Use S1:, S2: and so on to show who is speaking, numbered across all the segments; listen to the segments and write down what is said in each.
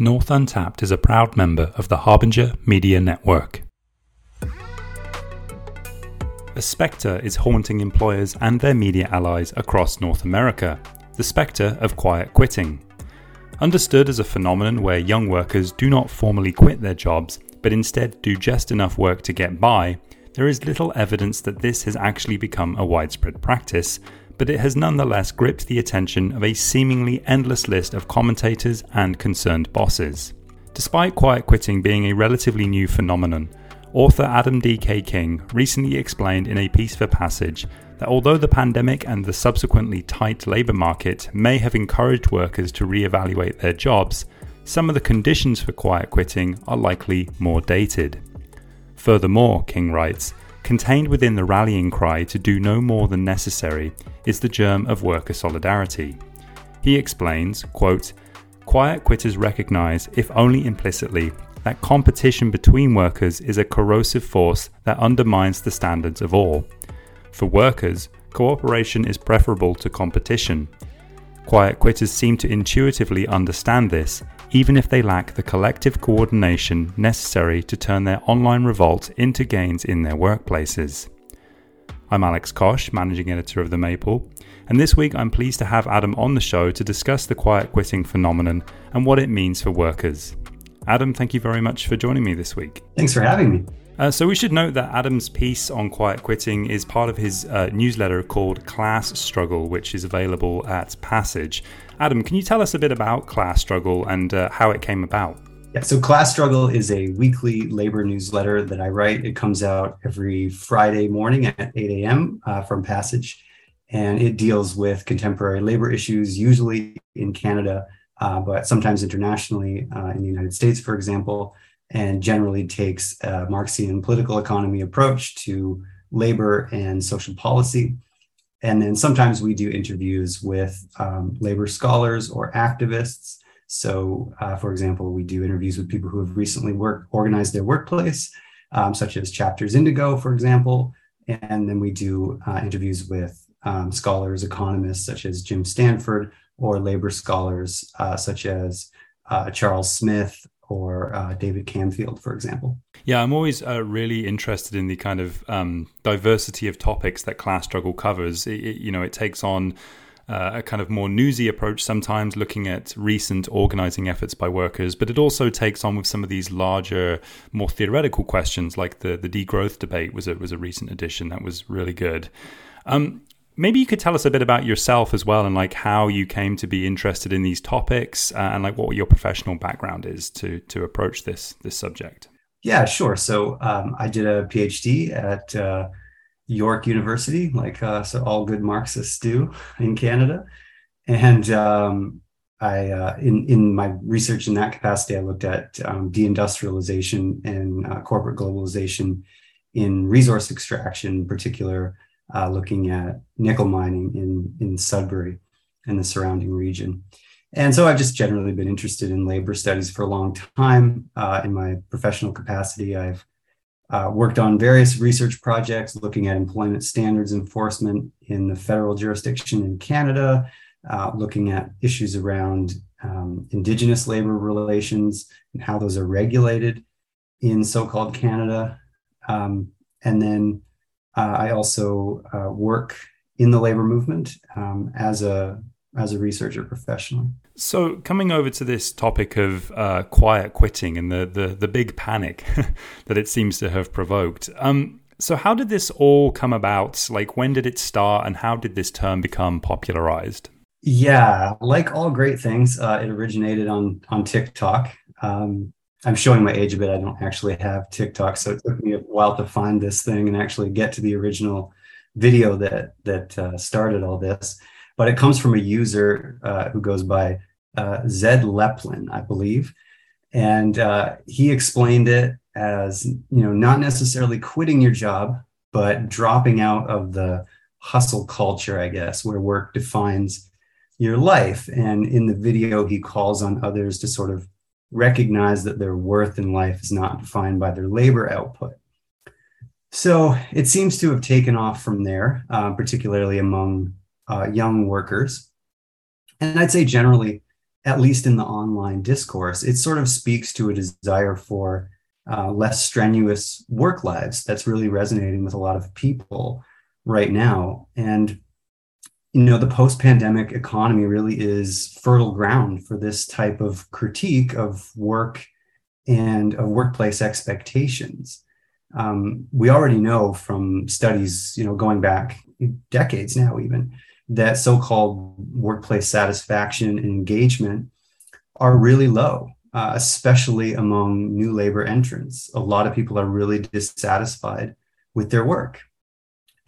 S1: North Untapped is a proud member of the Harbinger Media Network. A spectre is haunting employers and their media allies across North America the spectre of quiet quitting. Understood as a phenomenon where young workers do not formally quit their jobs, but instead do just enough work to get by, there is little evidence that this has actually become a widespread practice, but it has nonetheless gripped the attention of a seemingly endless list of commentators and concerned bosses. Despite quiet quitting being a relatively new phenomenon, author Adam D.K. King recently explained in a piece for Passage that although the pandemic and the subsequently tight labour market may have encouraged workers to re-evaluate their jobs, some of the conditions for quiet quitting are likely more dated. Furthermore, King writes, Contained within the rallying cry to do no more than necessary is the germ of worker solidarity. He explains, quote, Quiet quitters recognize, if only implicitly, that competition between workers is a corrosive force that undermines the standards of all. For workers, cooperation is preferable to competition. Quiet quitters seem to intuitively understand this even if they lack the collective coordination necessary to turn their online revolt into gains in their workplaces. I'm Alex Cosh, managing editor of The Maple, and this week I'm pleased to have Adam on the show to discuss the quiet quitting phenomenon and what it means for workers. Adam, thank you very much for joining me this week.
S2: Thanks for having me.
S1: Uh, so, we should note that Adam's piece on quiet quitting is part of his uh, newsletter called Class Struggle, which is available at Passage. Adam, can you tell us a bit about Class Struggle and uh, how it came about?
S2: Yeah, so Class Struggle is a weekly labor newsletter that I write. It comes out every Friday morning at 8 a.m. Uh, from Passage, and it deals with contemporary labor issues, usually in Canada, uh, but sometimes internationally uh, in the United States, for example, and generally takes a Marxian political economy approach to labor and social policy. And then sometimes we do interviews with um, labor scholars or activists. So, uh, for example, we do interviews with people who have recently organized their workplace, um, such as Chapters Indigo, for example. And then we do uh, interviews with um, scholars, economists, such as Jim Stanford, or labor scholars, uh, such as uh, Charles Smith or uh, David Camfield, for example.
S1: Yeah, I'm always uh, really interested in the kind of um, diversity of topics that class struggle covers. It, it, you know, it takes on uh, a kind of more newsy approach sometimes, looking at recent organizing efforts by workers, but it also takes on with some of these larger, more theoretical questions, like the the degrowth debate was a was a recent addition that was really good. Um, maybe you could tell us a bit about yourself as well and like how you came to be interested in these topics uh, and like what your professional background is to to approach this this subject.
S2: Yeah sure. So um, i did a phd at uh, york university like uh, so all good marxists do in canada. And um, I, uh, in in my research in that capacity, I looked at um, deindustrialization and uh, corporate globalization in resource extraction, in particular uh, looking at nickel mining in, in Sudbury and the surrounding region. And so I've just generally been interested in labor studies for a long time. Uh, in my professional capacity, I've uh, worked on various research projects looking at employment standards enforcement in the federal jurisdiction in Canada, uh, looking at issues around um, Indigenous labor relations and how those are regulated in so called Canada. Um, and then uh, I also uh, work in the labor movement um, as a as a researcher professionally.
S1: So, coming over to this topic of uh, quiet quitting and the the, the big panic that it seems to have provoked. Um, so, how did this all come about? Like, when did it start, and how did this term become popularized?
S2: Yeah, like all great things, uh, it originated on on TikTok. Um, I'm showing my age a bit. I don't actually have TikTok, so it took me a while to find this thing and actually get to the original video that that uh, started all this. But it comes from a user uh, who goes by uh, Zaid Leppelin, I believe, and uh, he explained it as you know not necessarily quitting your job, but dropping out of the hustle culture, I guess, where work defines your life. And in the video, he calls on others to sort of recognize that their worth in life is not defined by their labor output. So it seems to have taken off from there, uh, particularly among uh, young workers. And I'd say generally, at least in the online discourse, it sort of speaks to a desire for uh, less strenuous work lives that's really resonating with a lot of people right now. And you know, the post-pandemic economy really is fertile ground for this type of critique of work and of workplace expectations. Um, we already know from studies, you know, going back decades now, even that so-called workplace satisfaction and engagement are really low, uh, especially among new labor entrants. A lot of people are really dissatisfied with their work.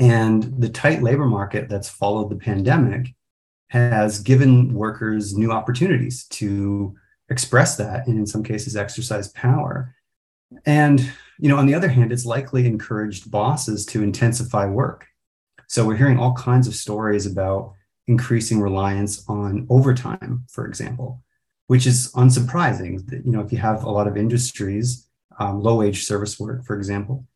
S2: And the tight labor market that's followed the pandemic has given workers new opportunities to express that and in some cases exercise power. And you know, on the other hand, it's likely encouraged bosses to intensify work. So we're hearing all kinds of stories about increasing reliance on overtime, for example, which is unsurprising. You know, if you have a lot of industries, um, low wage service work, for example,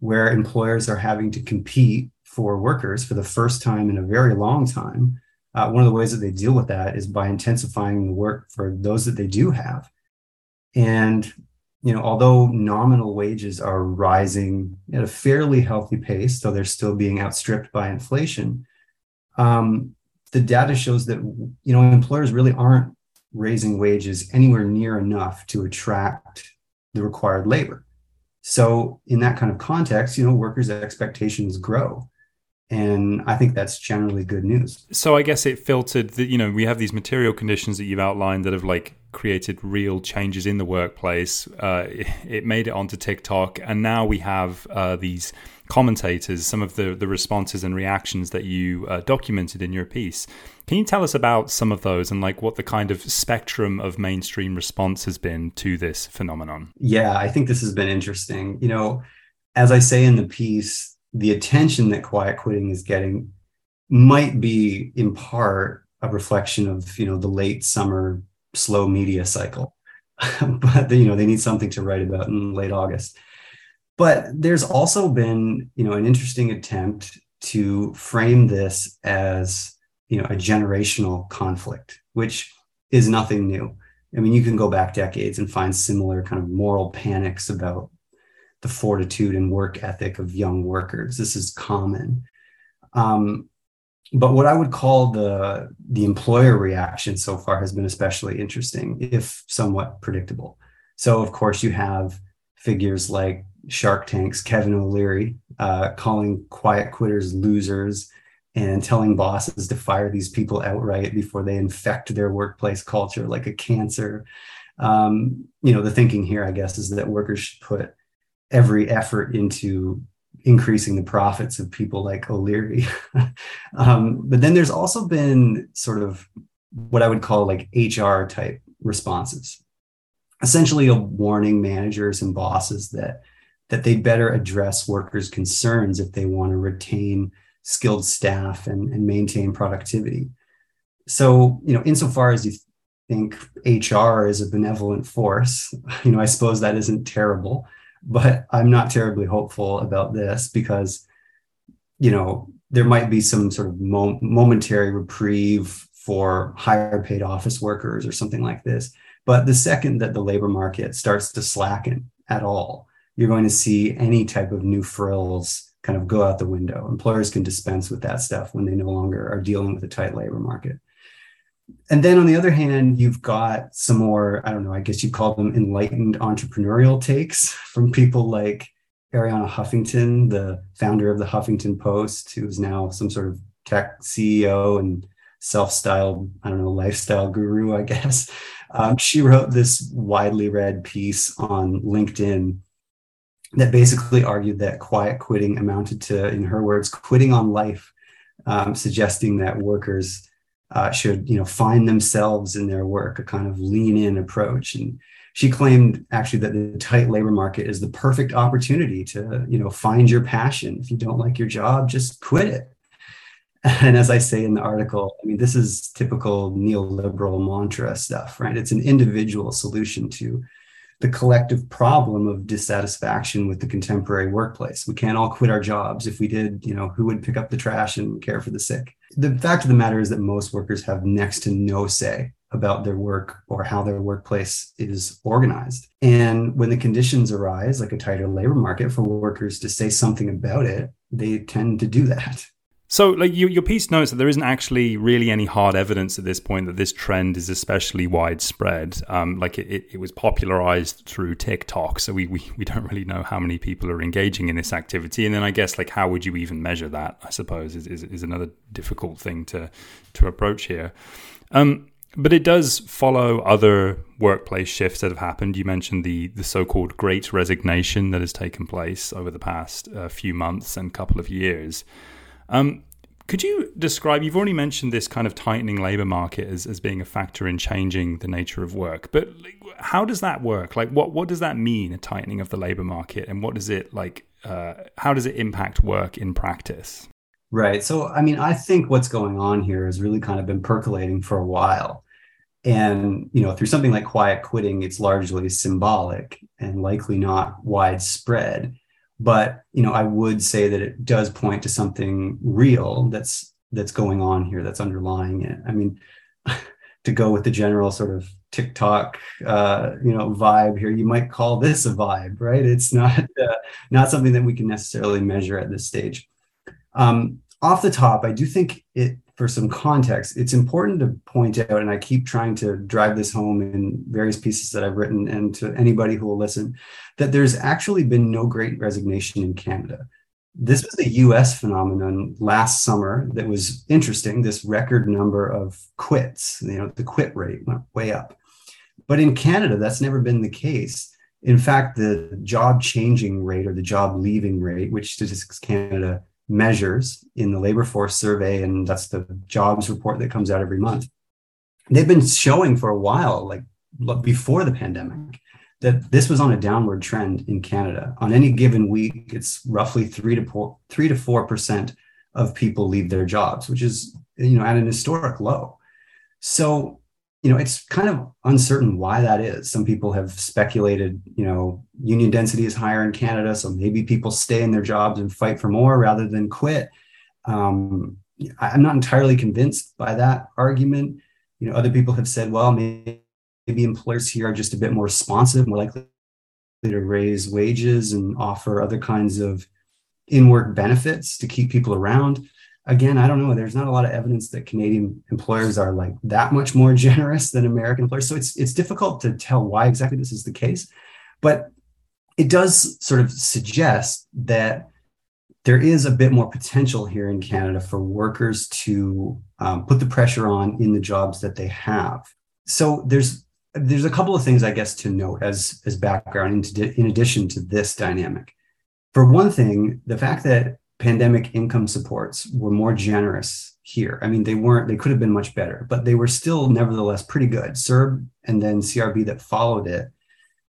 S2: where employers are having to compete for workers for the first time in a very long time, uh, one of the ways that they deal with that is by intensifying the work for those that they do have. And you know, although nominal wages are rising at a fairly healthy pace, though they're still being outstripped by inflation, um, the data shows that you know employers really aren't raising wages anywhere near enough to attract the required labor. So in that kind of context, you know, workers' expectations grow. And I think that's generally good news.
S1: So I guess it filtered that, you know, we have these material conditions that you've outlined that have like created real changes in the workplace. Uh, it made it onto TikTok. And now we have uh, these commentators, some of the, the responses and reactions that you uh, documented in your piece. Can you tell us about some of those and like what the kind of spectrum of mainstream response has been to this phenomenon?
S2: Yeah, I think this has been interesting. You know, as I say in the piece, the attention that quiet quitting is getting might be in part a reflection of you know the late summer slow media cycle but you know they need something to write about in late august but there's also been, you know, an interesting attempt to frame this as, you know, a generational conflict, which is nothing new. I mean, you can go back decades and find similar kind of moral panics about the fortitude and work ethic of young workers. This is common. Um, but what I would call the the employer reaction so far has been especially interesting, if somewhat predictable. So, of course, you have figures like Shark Tank's Kevin O'Leary, uh, calling quiet quitters losers and telling bosses to fire these people outright before they infect their workplace culture like a cancer. Um, you know, the thinking here, I guess, is that workers should put every effort into increasing the profits of people like O'Leary. um, but then there's also been sort of what I would call like HR type responses, essentially a warning managers and bosses that that they'd better address workers' concerns if they want to retain skilled staff and, and maintain productivity. So, you know, insofar as you think HR is a benevolent force, you know, I suppose that isn't terrible, but I'm not terribly hopeful about this because, you know, there might be some sort of mo- momentary reprieve for higher paid office workers or something like this. But the second that the labor market starts to slacken at all, you're going to see any type of new frills kind of go out the window. Employers can dispense with that stuff when they no longer are dealing with a tight labor market. And then on the other hand, you've got some more, I don't know, I guess you call them enlightened entrepreneurial takes from people like Arianna Huffington, the founder of the Huffington Post, who is now some sort of tech CEO and self-styled, I don't know, lifestyle guru, I guess. Um, she wrote this widely read piece on LinkedIn that basically argued that quiet quitting amounted to, in her words, quitting on life, um, suggesting that workers uh, should, you know, find themselves in their work, a kind of lean-in approach. And she claimed actually that the tight labor market is the perfect opportunity to, you know, find your passion. If you don't like your job, just quit it. And as I say in the article, I mean, this is typical neoliberal mantra stuff, right? It's an individual solution to the collective problem of dissatisfaction with the contemporary workplace. We can't all quit our jobs. If we did, you know, who would pick up the trash and care for the sick? The fact of the matter is that most workers have next to no say about their work or how their workplace is organized. And when the conditions arise, like a tighter labor market, for workers to say something about it, they tend to do that.
S1: So, like you, your piece notes that there isn't actually really any hard evidence at this point that this trend is especially widespread. Um, like it, it, was popularized through TikTok, so we, we we don't really know how many people are engaging in this activity. And then I guess like how would you even measure that? I suppose is is, is another difficult thing to to approach here. Um, but it does follow other workplace shifts that have happened. You mentioned the the so-called Great Resignation that has taken place over the past uh, few months and couple of years. Um, could you describe? You've already mentioned this kind of tightening labor market as, as being a factor in changing the nature of work, but how does that work? Like, what what does that mean? A tightening of the labor market, and what does it like? Uh, how does it impact work in practice?
S2: Right. So, I mean, I think what's going on here has really kind of been percolating for a while. And, you know, through something like quiet quitting, it's largely symbolic and likely not widespread but you know i would say that it does point to something real that's that's going on here that's underlying it. I mean to go with the general sort of tiktok uh, you know vibe here you might call this a vibe right? It's not uh, not something that we can necessarily measure at this stage. Um, off the top i do think it for some context, it's important to point out, and I keep trying to drive this home in various pieces that I've written and to anybody who will listen, that there's actually been no great resignation in Canada. This was a US phenomenon last summer that was interesting. This record number of quits, you know, the quit rate went way up. But in Canada, that's never been the case. In fact, the job changing rate or the job leaving rate, which Statistics Canada measures in the labor force survey, and that's the jobs report that comes out every month. They've been showing for a while, like before the pandemic, that this was on a downward trend in Canada. On any given week, it's roughly three to four, three to four percent of people leave their jobs, which is you know at an historic low. So you know, it's kind of uncertain why that is. Some people have speculated, you know, union density is higher in Canada, so maybe people stay in their jobs and fight for more rather than quit. Um, I'm not entirely convinced by that argument. You know, other people have said, well, maybe, maybe employers here are just a bit more responsive, more likely to raise wages and offer other kinds of in-work benefits to keep people around again, I don't know. There's not a lot of evidence that Canadian employers are like that much more generous than American employers. So it's it's difficult to tell why exactly this is the case, but it does sort of suggest that there is a bit more potential here in Canada for workers to um, put the pressure on in the jobs that they have. So there's there's a couple of things I guess to note as as background in, in addition to this dynamic. For one thing, the fact that pandemic income supports were more generous here. I mean, they weren't, they could have been much better, but they were still nevertheless pretty good. CERB and then CRB that followed it.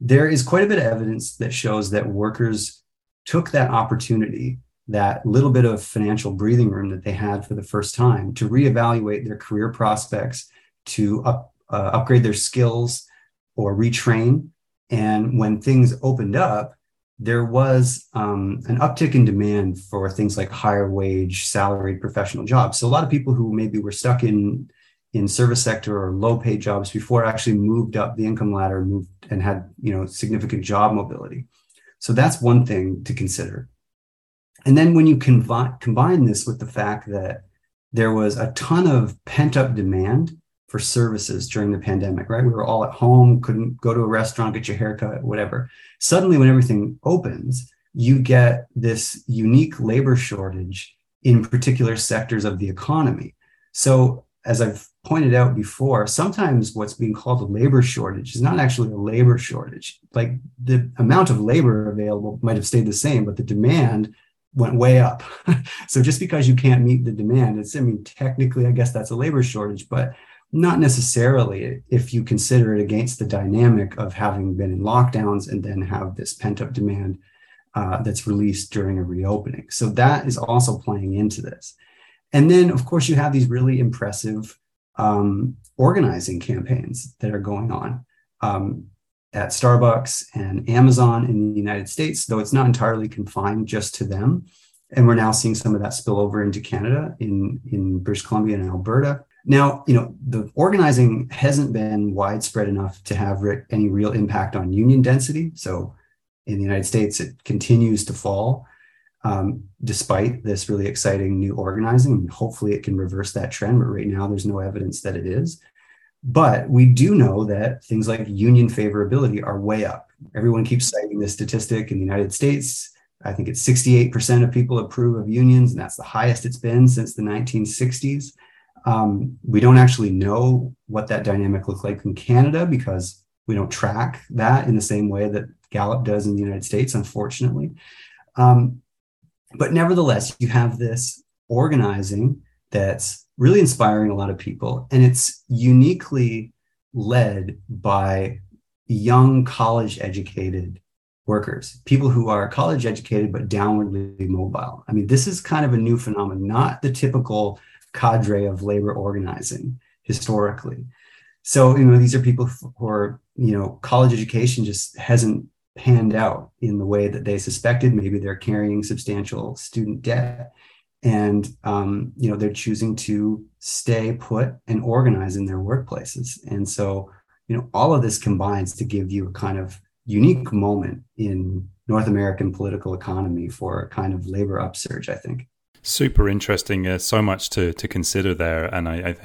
S2: There is quite a bit of evidence that shows that workers took that opportunity, that little bit of financial breathing room that they had for the first time to reevaluate their career prospects, to up, uh, upgrade their skills or retrain. And when things opened up, there was um, an uptick in demand for things like higher wage, salaried professional jobs. So a lot of people who maybe were stuck in in service sector or low paid jobs before actually moved up the income ladder, moved and had you know significant job mobility. So that's one thing to consider. And then when you convi- combine this with the fact that there was a ton of pent up demand for services during the pandemic, right? We were all at home, couldn't go to a restaurant, get your haircut, whatever. Suddenly, when everything opens, you get this unique labor shortage in particular sectors of the economy. So, as I've pointed out before, sometimes what's being called a labor shortage is not actually a labor shortage. Like the amount of labor available might have stayed the same, but the demand went way up. so just because you can't meet the demand, it's, I mean, technically, I guess that's a labor shortage, but not necessarily if you consider it against the dynamic of having been in lockdowns and then have this pent up demand uh, that's released during a reopening. So that is also playing into this. And then, of course, you have these really impressive um, organizing campaigns that are going on um, at Starbucks and Amazon in the United States, though it's not entirely confined just to them. And we're now seeing some of that spill over into Canada in, in British Columbia and Alberta Now, you know, the organizing hasn't been widespread enough to have re- any real impact on union density. So in the United States, it continues to fall um, despite this really exciting new organizing. And hopefully, it can reverse that trend, but right now, there's no evidence that it is. But we do know that things like union favorability are way up. Everyone keeps citing this statistic in the United States. I think it's 68% of people approve of unions, and that's the highest it's been since the 1960s. Um, we don't actually know what that dynamic looks like in Canada because we don't track that in the same way that Gallup does in the United States, unfortunately. Um, but nevertheless, you have this organizing that's really inspiring a lot of people, and it's uniquely led by young college educated workers, people who are college educated but downwardly mobile. I mean, this is kind of a new phenomenon, not the typical cadre of labor organizing historically. So, you know, these are people who are, you know, college education just hasn't panned out in the way that they suspected. Maybe they're carrying substantial student debt. And, um, you know, they're choosing to stay put and organize in their workplaces. And so, you know, all of this combines to give you a kind of unique moment in North American political economy for a kind of labor upsurge, I think.
S1: Super interesting. Uh, so much to, to consider there, and I,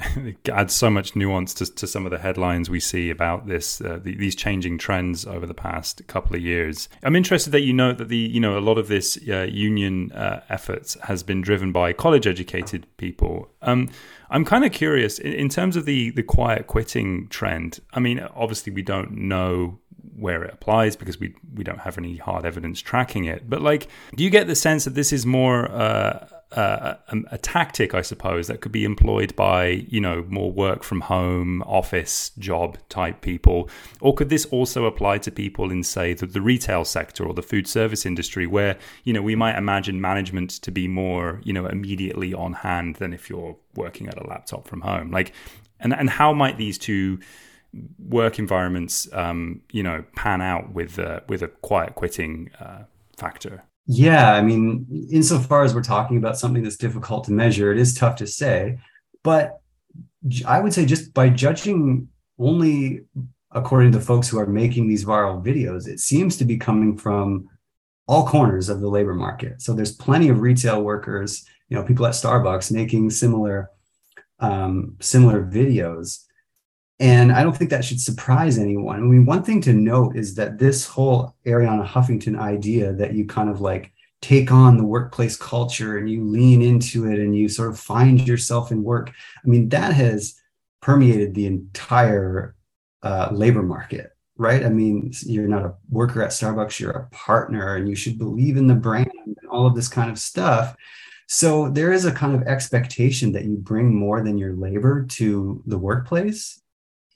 S1: I so much nuance to, to some of the headlines we see about this uh, the, these changing trends over the past couple of years. I'm interested that you know that the you know a lot of this uh, union uh, efforts has been driven by college educated people. Um, I'm kind of curious in, in terms of the the quiet quitting trend. I mean, obviously we don't know where it applies because we we don't have any hard evidence tracking it. But like, do you get the sense that this is more uh, a, a, tactic, I suppose, that could be employed by you know more work from home, office job type people, or could this also apply to people in say the, the retail sector or the food service industry, where you know we might imagine management to be more you know immediately on hand than if you're working at a laptop from home, like, and and how might these two work environments, um, you know, pan out with uh, with a quiet quitting uh, factor?
S2: Yeah, I mean, insofar as we're talking about something that's difficult to measure, it is tough to say. But I would say just by judging only according to folks who are making these viral videos, it seems to be coming from all corners of the labor market. So there's plenty of retail workers, you know, people at Starbucks making similar um, similar videos. And I don't think that should surprise anyone. I mean, one thing to note is that this whole Arianna Huffington idea that you kind of like take on the workplace culture and you lean into it and you sort of find yourself in work. I mean, that has permeated the entire uh, labor market, right? I mean, you're not a worker at Starbucks, you're a partner and you should believe in the brand and all of this kind of stuff. So there is a kind of expectation that you bring more than your labor to the workplace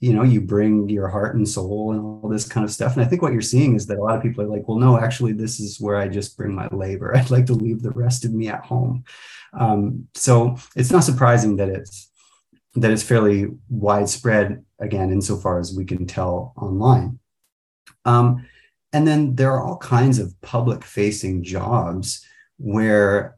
S2: you know you bring your heart and soul and all this kind of stuff. And i think what you're seeing is that a lot of people are like well no actually this is where i just bring my labor. I'd like to leave the rest of me at home. Um, so it's not surprising that it's that it's fairly widespread again insofar as we can tell online. Um, and then there are all kinds of public facing jobs where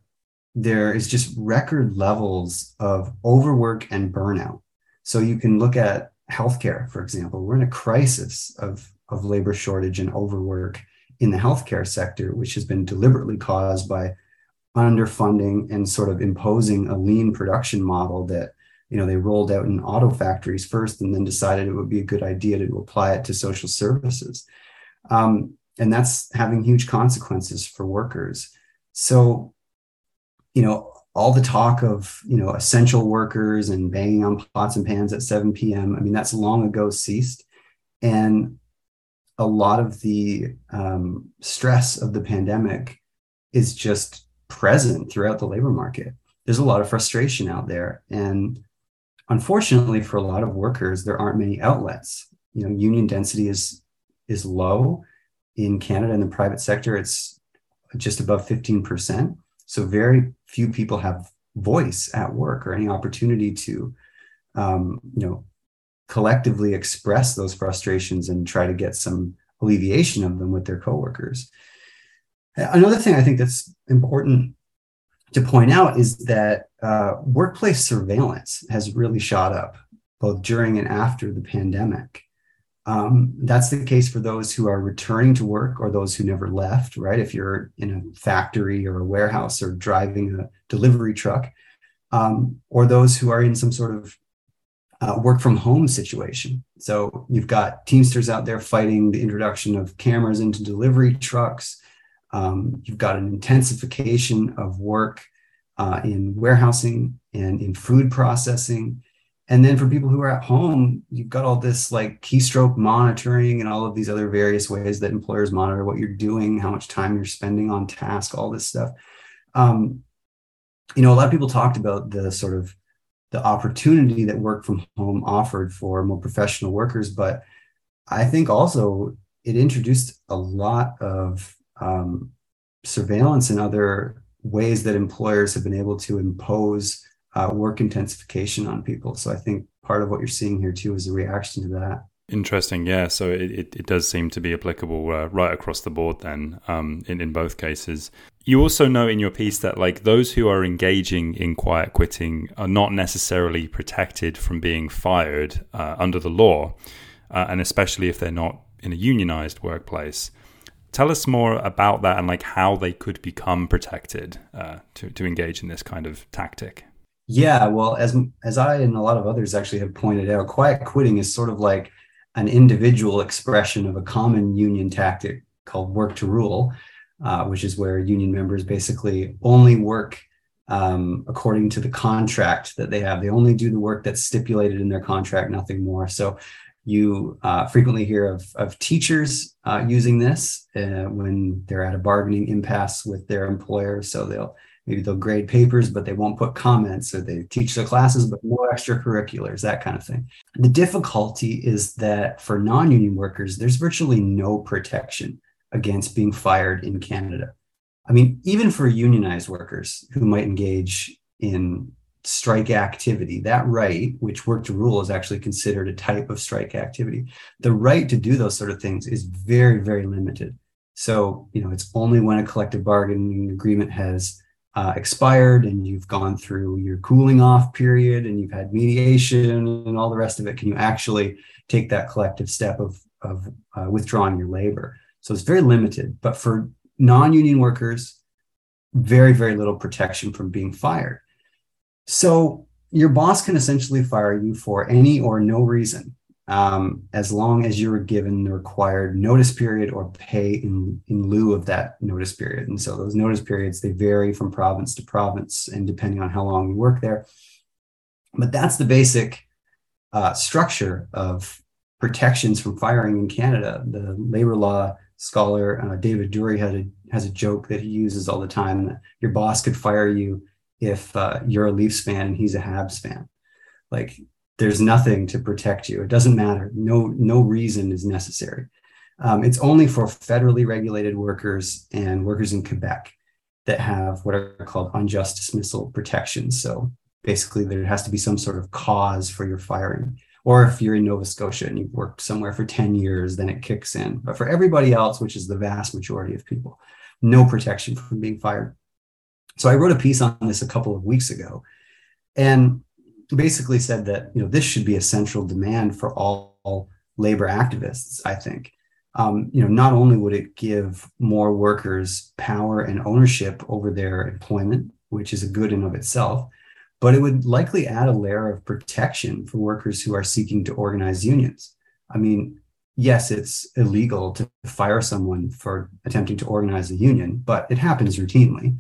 S2: there is just record levels of overwork and burnout. So you can look at healthcare, for example. We're in a crisis of, of labor shortage and overwork in the healthcare sector, which has been deliberately caused by underfunding and sort of imposing a lean production model that you know they rolled out in auto factories first and then decided it would be a good idea to apply it to social services um, and that's having huge consequences for workers so you know all the talk of you know essential workers and banging on pots and pans at 7 p.m. I mean that's long ago ceased, and a lot of the um, stress of the pandemic is just present throughout the labor market. There's a lot of frustration out there, and unfortunately for a lot of workers, there aren't many outlets. You know, union density is is low in Canada in the private sector. It's just above 15 percent so very few people have voice at work or any opportunity to, um, you know, collectively express those frustrations and try to get some alleviation of them with their coworkers. Another thing I think that's important to point out is that uh, workplace surveillance has really shot up both during and after the pandemic. Um, that's the case for those who are returning to work or those who never left, right? If you're in a factory or a warehouse or driving a delivery truck, um, or those who are in some sort of uh, work from home situation. So you've got Teamsters out there fighting the introduction of cameras into delivery trucks. Um, you've got an intensification of work uh, in warehousing and in food processing. And then for people who are at home, you've got all this like keystroke monitoring and all of these other various ways that employers monitor what you're doing, how much time you're spending on task, all this stuff. Um, you know, a lot of people talked about the sort of the opportunity that work from home offered for more professional workers, but I think also it introduced a lot of um, surveillance and other ways that employers have been able to impose uh, work intensification on people. So I think part of what you're seeing here too is a reaction to that.
S1: Interesting, yeah. So it, it, it does seem to be applicable uh, right across the board then um, in, in both cases. You also know in your piece that like those who are engaging in quiet quitting are not necessarily protected from being fired uh, under the law, uh, and especially if they're not in a unionized workplace. Tell us more about that and like how they could become protected uh, to, to engage in this kind of tactic.
S2: Yeah, well, as as I and a lot of others actually have pointed out, quiet quitting is sort of like an individual expression of a common union tactic called work to rule, uh, which is where union members basically only work um, according to the contract that they have. They only do the work that's stipulated in their contract, nothing more. So you uh, frequently hear of, of teachers uh, using this uh, when they're at a bargaining impasse with their employer. So they'll maybe they'll grade papers, but they won't put comments, or they teach their classes, but no extracurriculars, that kind of thing. The difficulty is that for non union workers, there's virtually no protection against being fired in Canada. I mean, even for unionized workers who might engage in strike activity, that right, which work to rule is actually considered a type of strike activity, the right to do those sort of things is very, very limited. So, you know, it's only when a collective bargaining agreement has uh, expired and you've gone through your cooling off period and you've had mediation and all the rest of it can you actually take that collective step of, of uh, withdrawing your labor? So it's very limited but for non-union workers very very little protection from being fired. So your boss can essentially fire you for any or no reason um, as long as you were given the required notice period or pay in, in lieu of that notice period. And so those notice periods, they vary from province to province and depending on how long you work there. But that's the basic uh, structure of protections from firing in Canada. The labor law scholar uh, David Doorey had a, has a joke that he uses all the time that your boss could fire you if uh, you're a Leafs fan and he's a Habs fan. Like there's nothing to protect you. It doesn't matter. No, no reason is necessary. Um, it's only for federally regulated workers and workers in Quebec that have what are called unjust dismissal protections. So basically, there has to be some sort of cause for your firing. Or if you're in Nova Scotia and you've worked somewhere for 10 years, then it kicks in. But for everybody else, which is the vast majority of people, no protection from being fired. So I wrote a piece on this a couple of weeks ago. And basically said that you know this should be a central demand for all, all labor activists. I think um, you know not only would it give more workers power and ownership over their employment, which is a good in of itself, but it would likely add a layer of protection for workers who are seeking to organize unions. I mean, yes, it's illegal to fire someone for attempting to organize a union, but it happens routinely.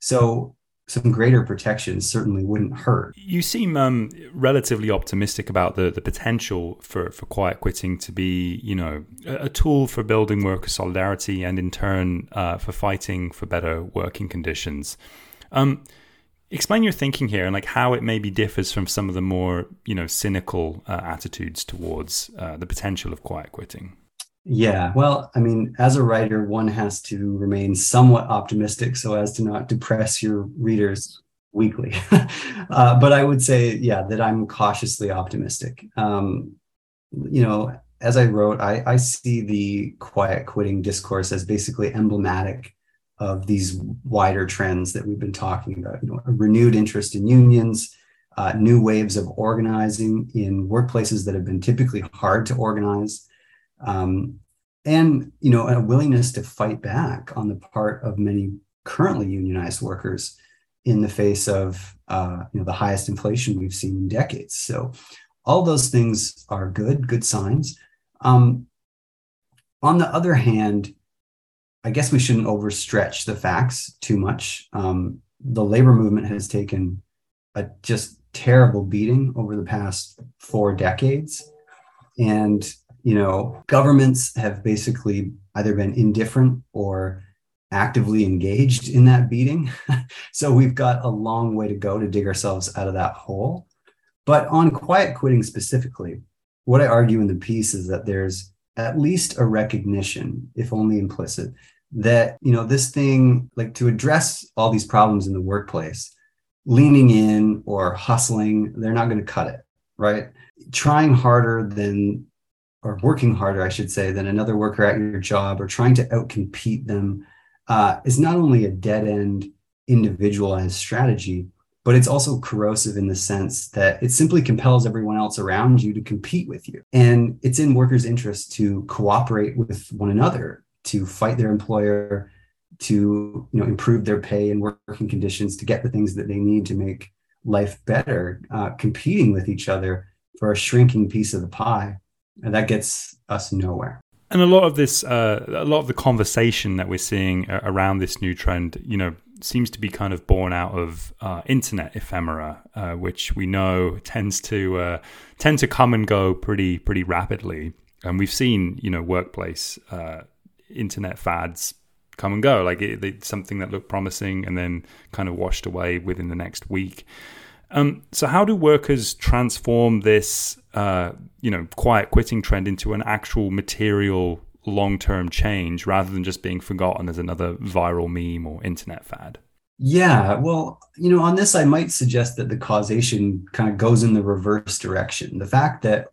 S2: So some greater protections certainly wouldn't hurt.
S1: You seem um, relatively optimistic about the, the potential for, for quiet quitting to be, you know, a, a tool for building worker solidarity and in turn uh, for fighting for better working conditions. Um, explain your thinking here and like how it maybe differs from some of the more, you know, cynical uh, attitudes towards uh, the potential of quiet quitting.
S2: Yeah, well, I mean, as a writer, one has to remain somewhat optimistic so as to not depress your readers weekly. uh, but I would say, yeah, that I'm cautiously optimistic. Um, you know, as I wrote, I, I see the quiet quitting discourse as basically emblematic of these wider trends that we've been talking about. You know, a renewed interest in unions, uh, new waves of organizing in workplaces that have been typically hard to organize, um, and you know, a willingness to fight back on the part of many currently unionized workers in the face of uh, you know the highest inflation we've seen in decades. So, all those things are good, good signs. Um, on the other hand, I guess we shouldn't overstretch the facts too much. Um, the labor movement has taken a just terrible beating over the past four decades. And, you know, governments have basically either been indifferent or actively engaged in that beating. so we've got a long way to go to dig ourselves out of that hole. But on quiet quitting specifically, what I argue in the piece is that there's at least a recognition, if only implicit, that you know this thing like to address all these problems in the workplace leaning in or hustling they're not going to cut it right trying harder than or working harder i should say than another worker at your job or trying to outcompete them uh, is not only a dead end individualized strategy but it's also corrosive in the sense that it simply compels everyone else around you to compete with you. And it's in workers' interest to cooperate with one another, to fight their employer, to you know improve their pay and working conditions, to get the things that they need to make life better, uh, competing with each other for a shrinking piece of the pie, and that gets us nowhere.
S1: And a lot of this, uh, a lot of the conversation that we're seeing around this new trend, you know, seems to be kind of born out of uh, internet ephemera, uh, which we know tends to uh, tend to come and go pretty pretty rapidly. And we've seen, you know, workplace uh, internet fads come and go. Like it, it's something that looked promising and then kind of washed away within the next week. Um, so, how do workers transform this, uh, you know, quiet quitting trend into an actual material long term change rather than just being forgotten as another viral meme or internet fad?
S2: Yeah, well, you know, on this, I might suggest that the causation kind of goes in the reverse direction. The fact that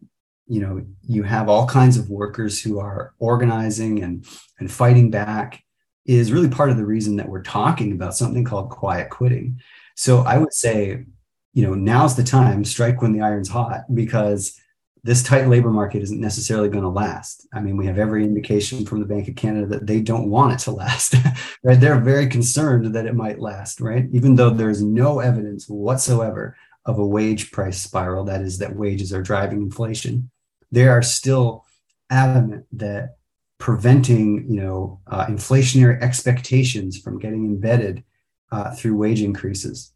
S2: you know you have all kinds of workers who are organizing and and fighting back is really part of the reason that we're talking about something called quiet quitting. So I would say, you know, now's the time, strike when the iron's hot, because this tight labor market isn't necessarily going to last. I mean, we have every indication from the Bank of Canada that they don't want it to last. right? They're very concerned that it might last, right? Even though there's no evidence whatsoever of a wage price spiral, that is, that wages are driving inflation, they are still adamant that preventing, you know, uh, inflationary expectations from getting embedded uh, through wage increases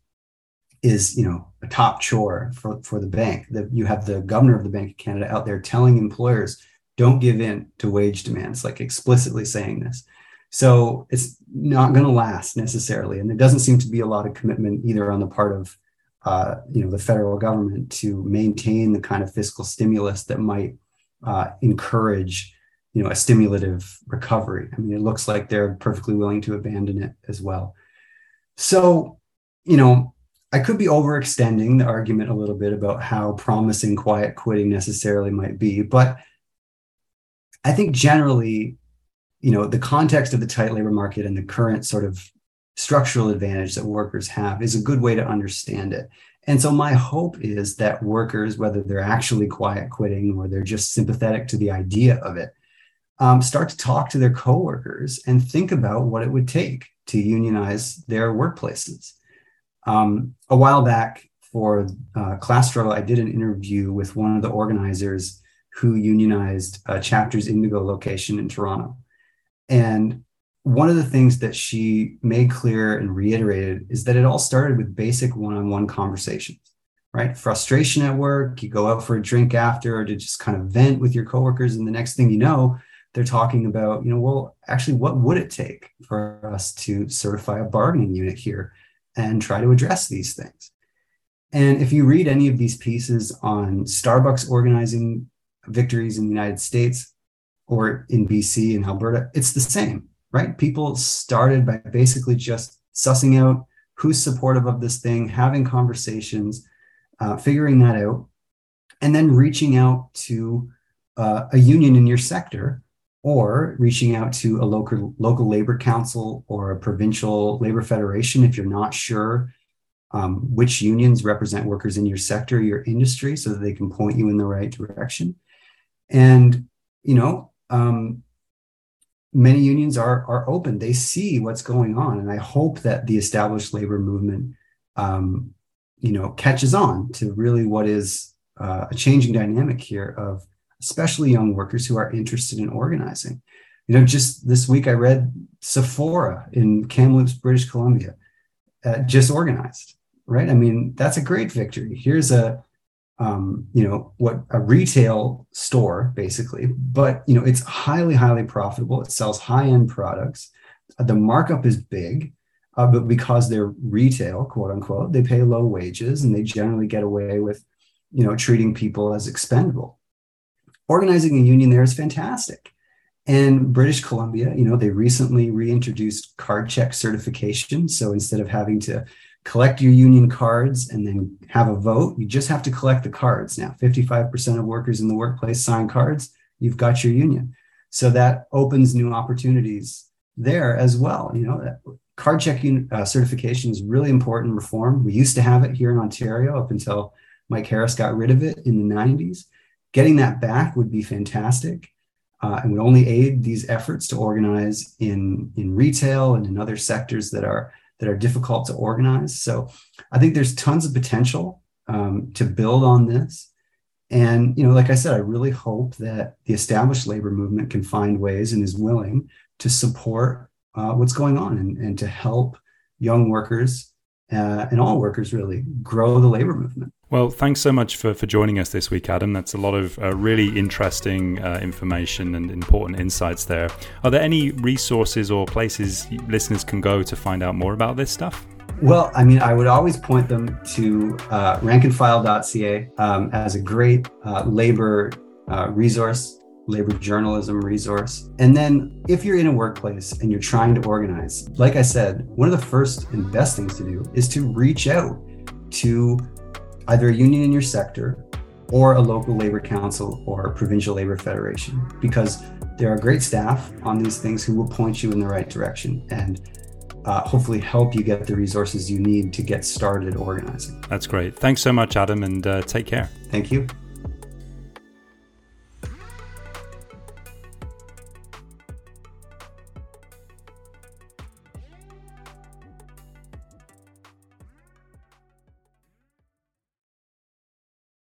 S2: is you know a top chore for, for the bank. That you have the governor of the bank of canada out there telling employers don't give in to wage demands like explicitly saying this. So it's not going to last necessarily and there doesn't seem to be a lot of commitment either on the part of uh, you know the federal government to maintain the kind of fiscal stimulus that might uh, encourage you know a stimulative recovery. I mean it looks like they're perfectly willing to abandon it as well. So you know I could be overextending the argument a little bit about how promising quiet quitting necessarily might be, but I think generally, you know, the context of the tight labor market and the current sort of structural advantage that workers have is a good way to understand it. And so my hope is that workers, whether they're actually quiet quitting or they're just sympathetic to the idea of it, um, start to talk to their coworkers and think about what it would take to unionize their workplaces. Um, a while back for uh, Struggle, I did an interview with one of the organizers who unionized uh, Chapters Indigo location in Toronto. And one of the things that she made clear and reiterated is that it all started with basic one on one conversations, right? Frustration at work, you go out for a drink after or to just kind of vent with your coworkers. And the next thing you know, they're talking about, you know, well, actually, what would it take for us to certify a bargaining unit here? And try to address these things. And if you read any of these pieces on Starbucks organizing victories in the United States or in BC and Alberta, it's the same, right? People started by basically just sussing out who's supportive of this thing, having conversations, uh, figuring that out, and then reaching out to uh, a union in your sector or reaching out to a local local labor council or a provincial labor federation if you're not sure um, which unions represent workers in your sector, your industry, so that they can point you in the right direction. And you know, um, many unions are are open; they see what's going on, and I hope that the established labor movement, um, you know, catches on to really what is uh, a changing dynamic here of especially young workers who are interested in organizing. You know, just this week I read Sephora in Kamloops, British Columbia, uh, just organized, right? I mean, that's a great victory. Here's a, um, you know, what a retail store basically, but you know, it's highly, highly profitable. It sells high-end products. The markup is big, uh, but because they're retail, quote unquote, they pay low wages and they generally get away with, you know, treating people as expendable organizing a union there is fantastic. And British Columbia, you know, they recently reintroduced card check certification. So instead of having to collect your union cards and then have a vote, you just have to collect the cards. Now, 55% of workers in the workplace sign cards, you've got your union. So that opens new opportunities there as well. You know, card checking uh, certification is really important reform. We used to have it here in Ontario up until Mike Harris got rid of it in the 90s. Getting that back would be fantastic uh, and would only aid these efforts to organize in, in retail and in other sectors that are, that are difficult to organize. So I think there's tons of potential um, to build on this. And, you know, like I said, I really hope that the established labor movement can find ways and is willing to support uh, what's going on and, and to help young workers uh, and all workers really grow the labor movement.
S1: Well, thanks so much for, for joining us this week, Adam. That's a lot of uh, really interesting uh, information and important insights there. Are there any resources or places listeners can go to find out more about this stuff?
S2: Well, I mean, I would always point them to uh, rankandfile.ca um, as a great uh, labor uh, resource, labor journalism resource. And then if you're in a workplace and you're trying to organize, like I said, one of the first and best things to do is to reach out to either a union in your sector or a local labor council or provincial labor federation because there are great staff on these things who will point you in the right direction and uh, hopefully help you get the resources you need to get started organizing.
S1: That's great. Thanks so much, Adam, and uh, take care.
S2: Thank you.